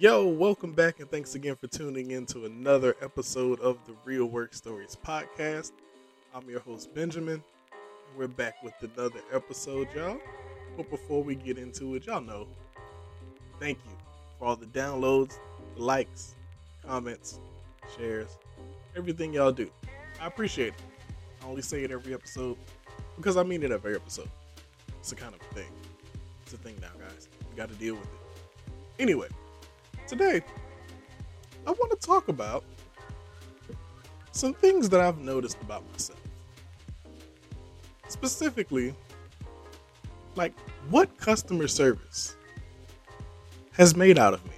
Yo, welcome back and thanks again for tuning in to another episode of the Real Work Stories podcast. I'm your host, Benjamin. We're back with another episode, y'all. But before we get into it, y'all know, thank you for all the downloads, the likes, comments, shares, everything y'all do. I appreciate it. I only say it every episode because I mean it every episode. It's a kind of thing. It's a thing now, guys. You got to deal with it. Anyway, today I want to talk about some things that I've noticed about myself. Specifically, like what customer service has made out of me.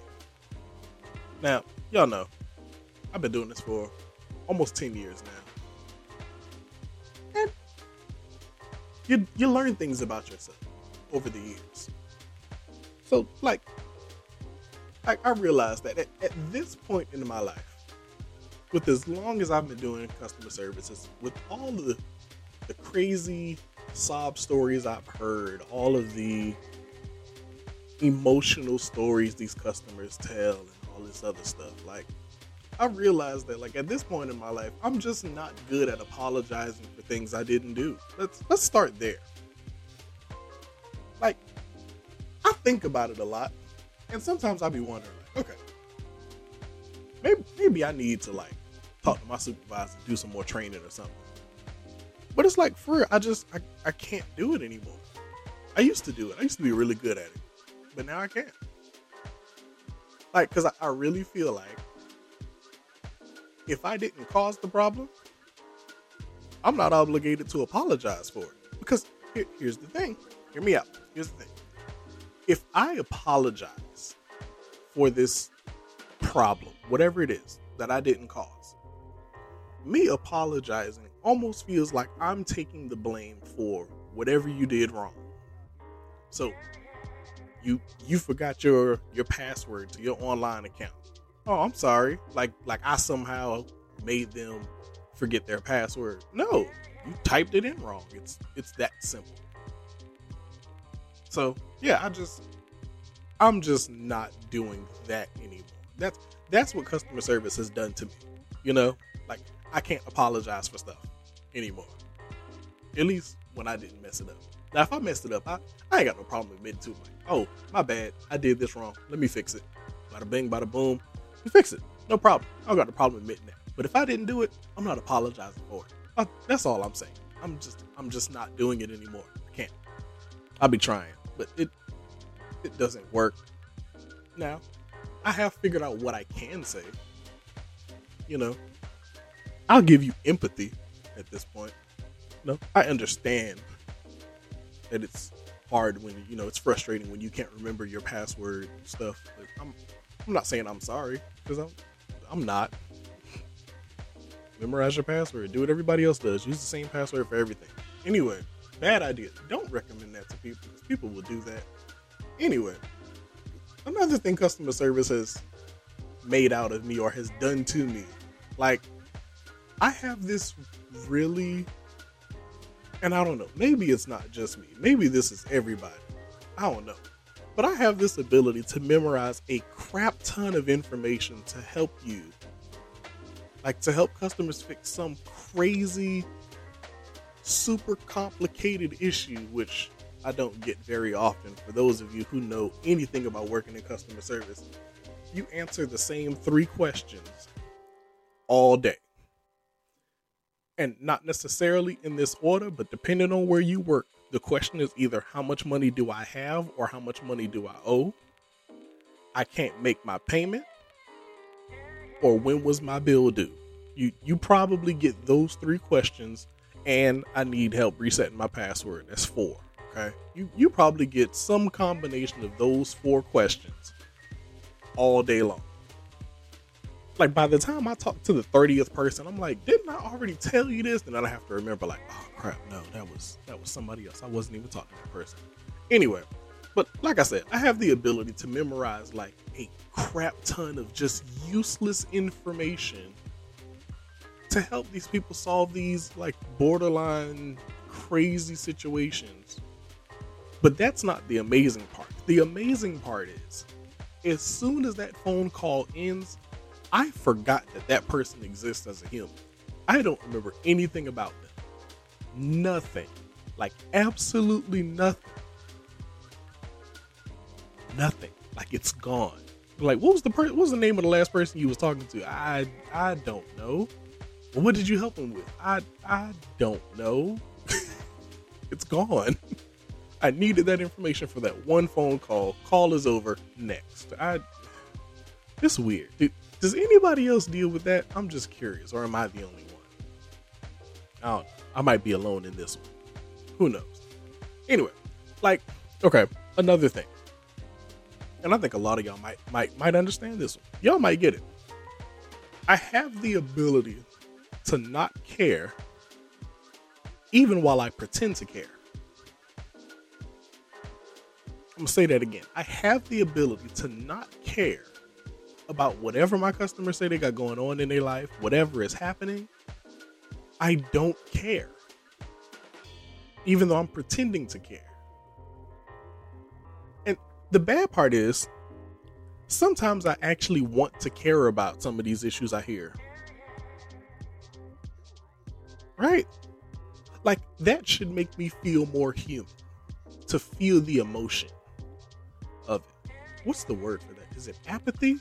Now, y'all know, I've been doing this for almost 10 years now. And you, you learn things about yourself over the years. So, like, I, I realized that at, at this point in my life, with as long as I've been doing customer services, with all the, the crazy sob stories I've heard, all of the emotional stories these customers tell, and all this other stuff, like I realized that like at this point in my life, I'm just not good at apologizing for things I didn't do. Let's let's start there. Like I think about it a lot, and sometimes I'll be wondering, like, okay, maybe maybe I need to like talk to my supervisor, do some more training or something. But it's like for real, I just I, I can't do it anymore. I used to do it. I used to be really good at it, but now I can't. Like, cause I, I really feel like if I didn't cause the problem, I'm not obligated to apologize for it. Because here, here's the thing. Hear me out. Here's the thing. If I apologize for this problem, whatever it is that I didn't cause, me apologizing almost feels like I'm taking the blame for whatever you did wrong. So you you forgot your your password to your online account. Oh, I'm sorry. Like like I somehow made them forget their password. No, you typed it in wrong. It's it's that simple. So yeah, I just I'm just not doing that anymore. That's that's what customer service has done to me. You know, like I can't apologize for stuff anymore. At least when I didn't mess it up. Now, if I messed it up, I, I ain't got no problem admitting to it. Like, oh, my bad. I did this wrong. Let me fix it. Bada bing, bada boom. You fix it. No problem. I don't got no problem admitting that. But if I didn't do it, I'm not apologizing for it. Uh, that's all I'm saying. I'm just I'm just not doing it anymore. I can't. I'll be trying, but it it doesn't work. Now, I have figured out what I can say. You know, I'll give you empathy at this point. No, I understand that it's hard when you know it's frustrating when you can't remember your password stuff. But I'm I'm not saying I'm sorry because I'm I'm not. Memorize your password. Do what everybody else does. Use the same password for everything. Anyway, bad idea. Don't recommend that to people because people will do that. Anyway, another thing customer service has made out of me or has done to me. Like, I have this really, and I don't know, maybe it's not just me, maybe this is everybody. I don't know. But I have this ability to memorize a crap ton of information to help you. Like to help customers fix some crazy, super complicated issue, which I don't get very often. For those of you who know anything about working in customer service, you answer the same three questions all day. And not necessarily in this order, but depending on where you work, the question is either how much money do I have or how much money do I owe? I can't make my payment or when was my bill due? You you probably get those three questions and I need help resetting my password. That's four. Okay. You you probably get some combination of those four questions all day long. Like by the time I talk to the 30th person, I'm like, didn't I already tell you this? And then I have to remember, like, oh crap, no, that was that was somebody else. I wasn't even talking to that person. Anyway, but like I said, I have the ability to memorize like a crap ton of just useless information to help these people solve these like borderline crazy situations. But that's not the amazing part. The amazing part is as soon as that phone call ends, I forgot that that person exists as a human. I don't remember anything about them. Nothing. Like absolutely nothing. Nothing. Like it's gone. Like what was the per- what was the name of the last person you was talking to? I I don't know. What did you help him with? I I don't know. it's gone. I needed that information for that one phone call. Call is over. Next. I. It's weird. does anybody else deal with that? I'm just curious, or am I the only one? I don't. I might be alone in this one. Who knows? Anyway, like, okay, another thing, and I think a lot of y'all might might might understand this one. Y'all might get it. I have the ability to not care, even while I pretend to care. I'm gonna say that again. I have the ability to not care about whatever my customers say they got going on in their life, whatever is happening. I don't care. Even though I'm pretending to care. And the bad part is, sometimes I actually want to care about some of these issues I hear. Right? Like, that should make me feel more human, to feel the emotion of it. What's the word for that? Is it apathy?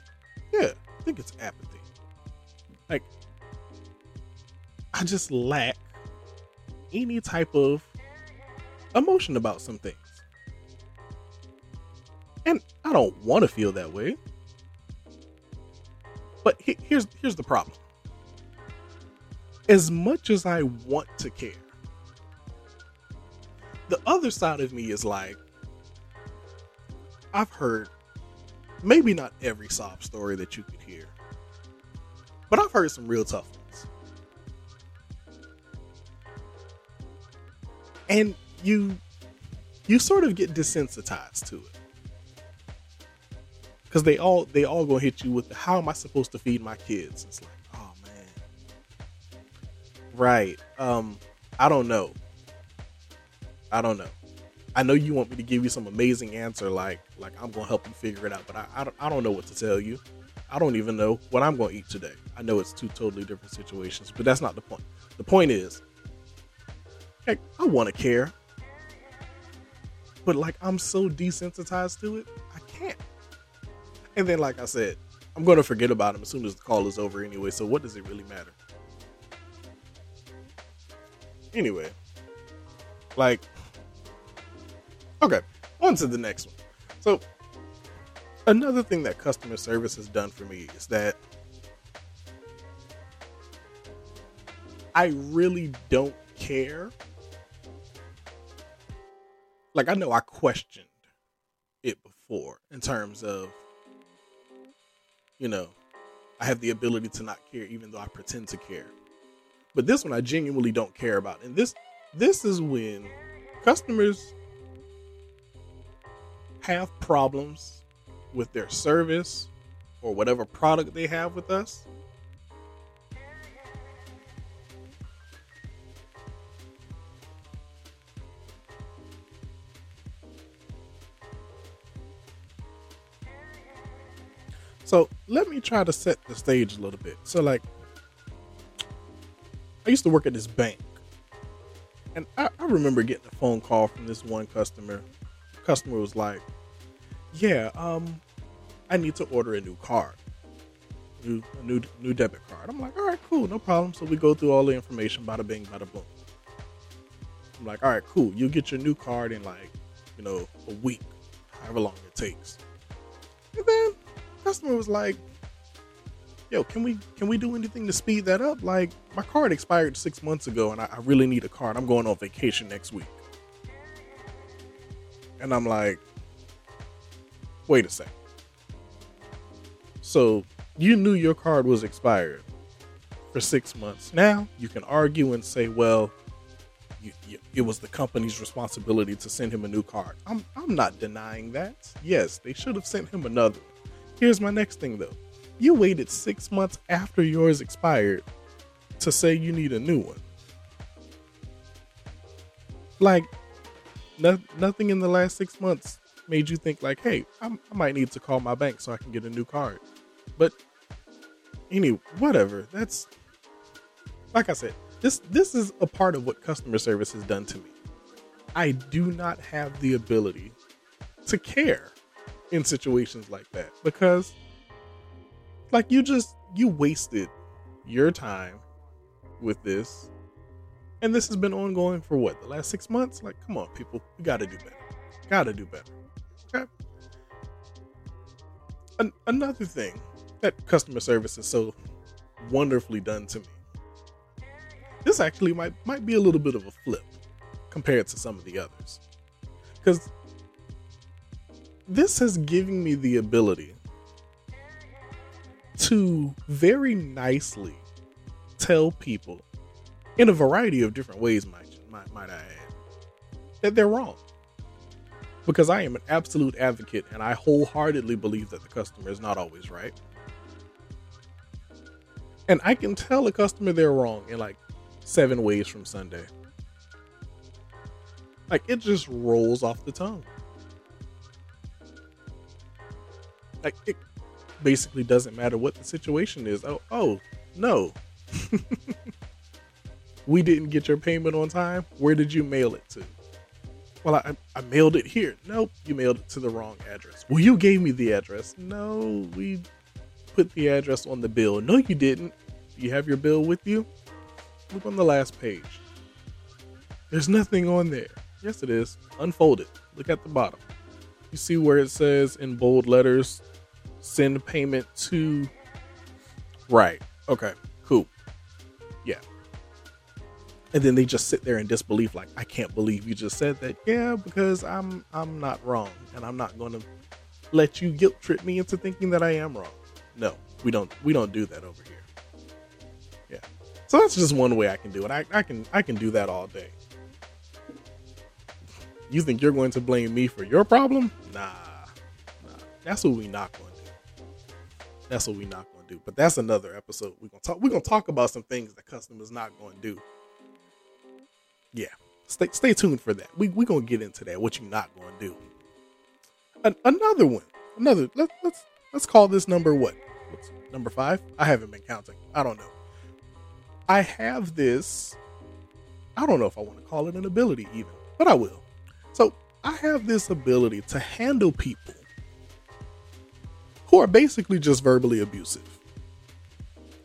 Yeah, I think it's apathy. Like, I just lack any type of emotion about some things. And I don't want to feel that way. But he, here's here's the problem. As much as I want to care, the other side of me is like, I've heard maybe not every sob story that you could hear, but I've heard some real tough ones. And you you sort of get desensitized to it. Cause they all they all gonna hit you with the, how am I supposed to feed my kids? It's like, oh man. Right. Um, I don't know. I don't know. I know you want me to give you some amazing answer, like like I'm gonna help you figure it out, but I I don't, I don't know what to tell you. I don't even know what I'm gonna eat today. I know it's two totally different situations, but that's not the point. The point is, hey, I want to care, but like I'm so desensitized to it, I can't. And then, like I said, I'm gonna forget about him as soon as the call is over anyway. So what does it really matter? Anyway, like Okay, on to the next one. So, another thing that customer service has done for me is that I really don't care. Like, I know I questioned it before in terms of, you know, I have the ability to not care even though I pretend to care. But this one I genuinely don't care about. And this this is when customers have problems with their service or whatever product they have with us. So let me try to set the stage a little bit. So, like, I used to work at this bank, and I, I remember getting a phone call from this one customer. Customer was like, "Yeah, um, I need to order a new card, new a new new debit card." I'm like, "All right, cool, no problem." So we go through all the information, bada bing, bada boom. I'm like, "All right, cool. You'll get your new card in like, you know, a week, however long it takes." And then customer was like, "Yo, can we can we do anything to speed that up? Like, my card expired six months ago, and I, I really need a card. I'm going on vacation next week." And I'm like, "Wait a second. So you knew your card was expired for six months. Now you can argue and say, well." You, you, it was the company's responsibility to send him a new card. I'm, I'm not denying that. Yes, they should have sent him another. Here's my next thing though. You waited six months after yours expired to say you need a new one. Like, no, nothing in the last six months made you think like, hey, I'm, I might need to call my bank so I can get a new card. But anyway, whatever. That's like I said. This this is a part of what customer service has done to me. I do not have the ability to care in situations like that because like you just you wasted your time with this and this has been ongoing for what the last six months? Like come on people. We gotta do better. Gotta do better. Okay? An- another thing that customer service is so wonderfully done to me. This actually might might be a little bit of a flip compared to some of the others. Because this has given me the ability to very nicely tell people in a variety of different ways, might, might, might I add, that they're wrong. Because I am an absolute advocate and I wholeheartedly believe that the customer is not always right. And I can tell a customer they're wrong in like seven ways from Sunday. Like it just rolls off the tongue. like it basically doesn't matter what the situation is. Oh, oh no. we didn't get your payment on time. Where did you mail it to? Well, I, I mailed it here. Nope, you mailed it to the wrong address. Well, you gave me the address. No, we put the address on the bill. No, you didn't. Do you have your bill with you? Look on the last page. There's nothing on there. Yes, it is. Unfold it. Look at the bottom. You see where it says in bold letters send payment to right okay cool yeah and then they just sit there in disbelief like i can't believe you just said that yeah because i'm i'm not wrong and i'm not going to let you guilt trip me into thinking that i am wrong no we don't we don't do that over here yeah so that's just one way i can do it i, I can i can do that all day you think you're going to blame me for your problem nah nah that's what we not going to do that's what we're not going to do. But that's another episode. We're gonna talk. We're gonna talk about some things that customers not going to do. Yeah, stay stay tuned for that. We we gonna get into that. What you not to do. An, another one. Another. Let, let's let's call this number what? What's number five? I haven't been counting. I don't know. I have this. I don't know if I want to call it an ability even, but I will. So I have this ability to handle people who are basically just verbally abusive.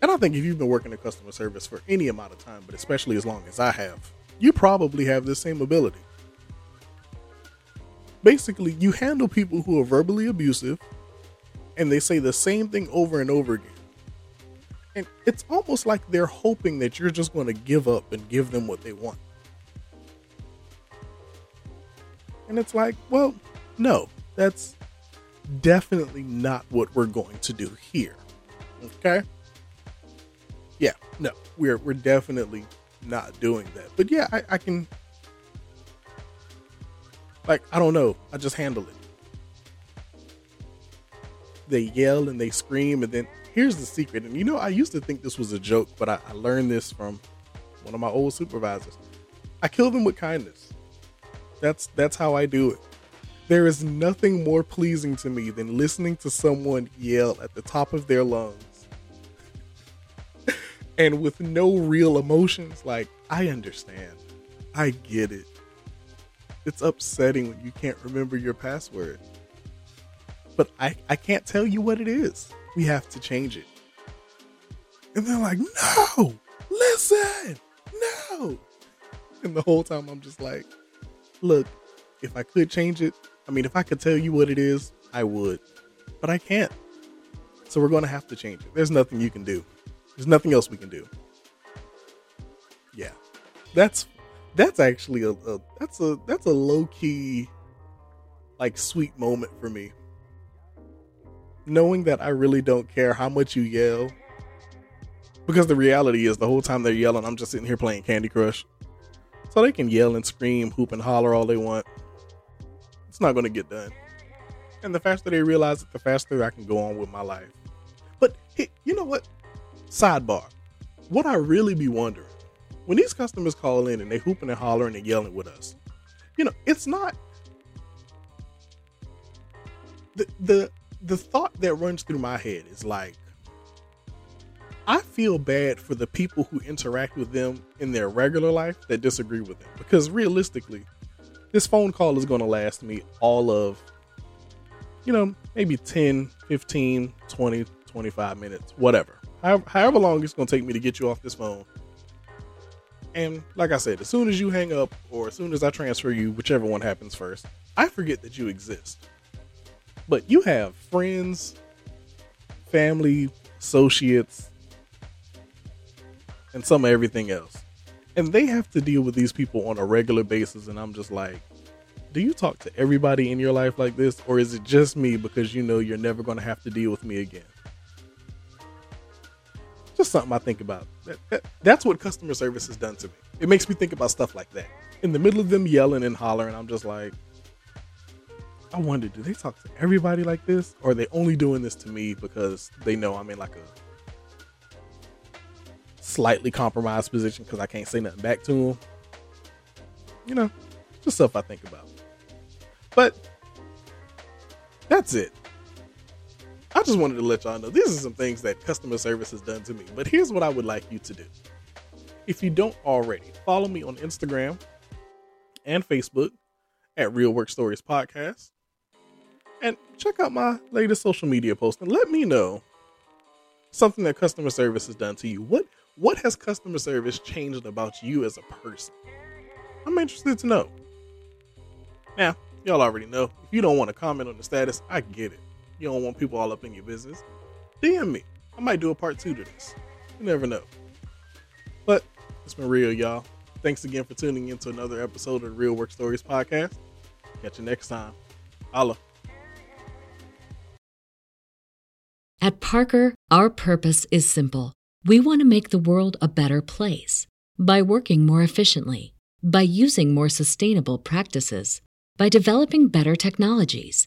And I think if you've been working in customer service for any amount of time, but especially as long as I have, you probably have the same ability. Basically, you handle people who are verbally abusive and they say the same thing over and over again. And it's almost like they're hoping that you're just going to give up and give them what they want. And it's like, well, no, that's definitely not what we're going to do here. Okay? Yeah, no, we're we're definitely not doing that. But yeah, I, I can like I don't know. I just handle it. they yell and they scream, and then here's the secret. And you know, I used to think this was a joke, but I, I learned this from one of my old supervisors. I kill them with kindness. That's that's how I do it. There is nothing more pleasing to me than listening to someone yell at the top of their lungs and with no real emotions. Like, I understand. I get it. It's upsetting when you can't remember your password. But I, I can't tell you what it is. We have to change it. And they're like, no, listen, no. And the whole time I'm just like, look, if I could change it, I mean, if I could tell you what it is, I would. But I can't. So we're going to have to change it. There's nothing you can do. There's nothing else we can do. Yeah. That's that's actually a, a that's a that's a low key like sweet moment for me. Knowing that I really don't care how much you yell. Because the reality is the whole time they're yelling, I'm just sitting here playing Candy Crush. So they can yell and scream, hoop and holler all they want. It's not going to get done. And the faster they realize it, the faster I can go on with my life. But hey, you know what? Sidebar. What I really be wondering when these customers call in and they hooping and hollering and yelling with us, you know, it's not the the the thought that runs through my head is like I feel bad for the people who interact with them in their regular life that disagree with them because realistically, this phone call is going to last me all of you know, maybe 10, 15, 20, 25 minutes, whatever. However, long it's going to take me to get you off this phone. And like I said, as soon as you hang up or as soon as I transfer you, whichever one happens first, I forget that you exist. But you have friends, family, associates, and some of everything else. And they have to deal with these people on a regular basis. And I'm just like, do you talk to everybody in your life like this? Or is it just me because you know you're never going to have to deal with me again? Just something I think about. That, that, that's what customer service has done to me. It makes me think about stuff like that. In the middle of them yelling and hollering, I'm just like, I wonder, do they talk to everybody like this? Or are they only doing this to me because they know I'm in like a slightly compromised position because I can't say nothing back to them? You know, just stuff I think about. But that's it. Just wanted to let y'all know these are some things that customer service has done to me. But here's what I would like you to do. If you don't already, follow me on Instagram and Facebook at Real Work Stories Podcast. And check out my latest social media post and let me know something that customer service has done to you. What what has customer service changed about you as a person? I'm interested to know. Now, y'all already know. If you don't want to comment on the status, I get it. You don't want people all up in your business. DM me. I might do a part two to this. You never know. But it's been real, y'all. Thanks again for tuning in to another episode of the Real Work Stories podcast. Catch you next time. Holla. At Parker, our purpose is simple. We want to make the world a better place by working more efficiently, by using more sustainable practices, by developing better technologies.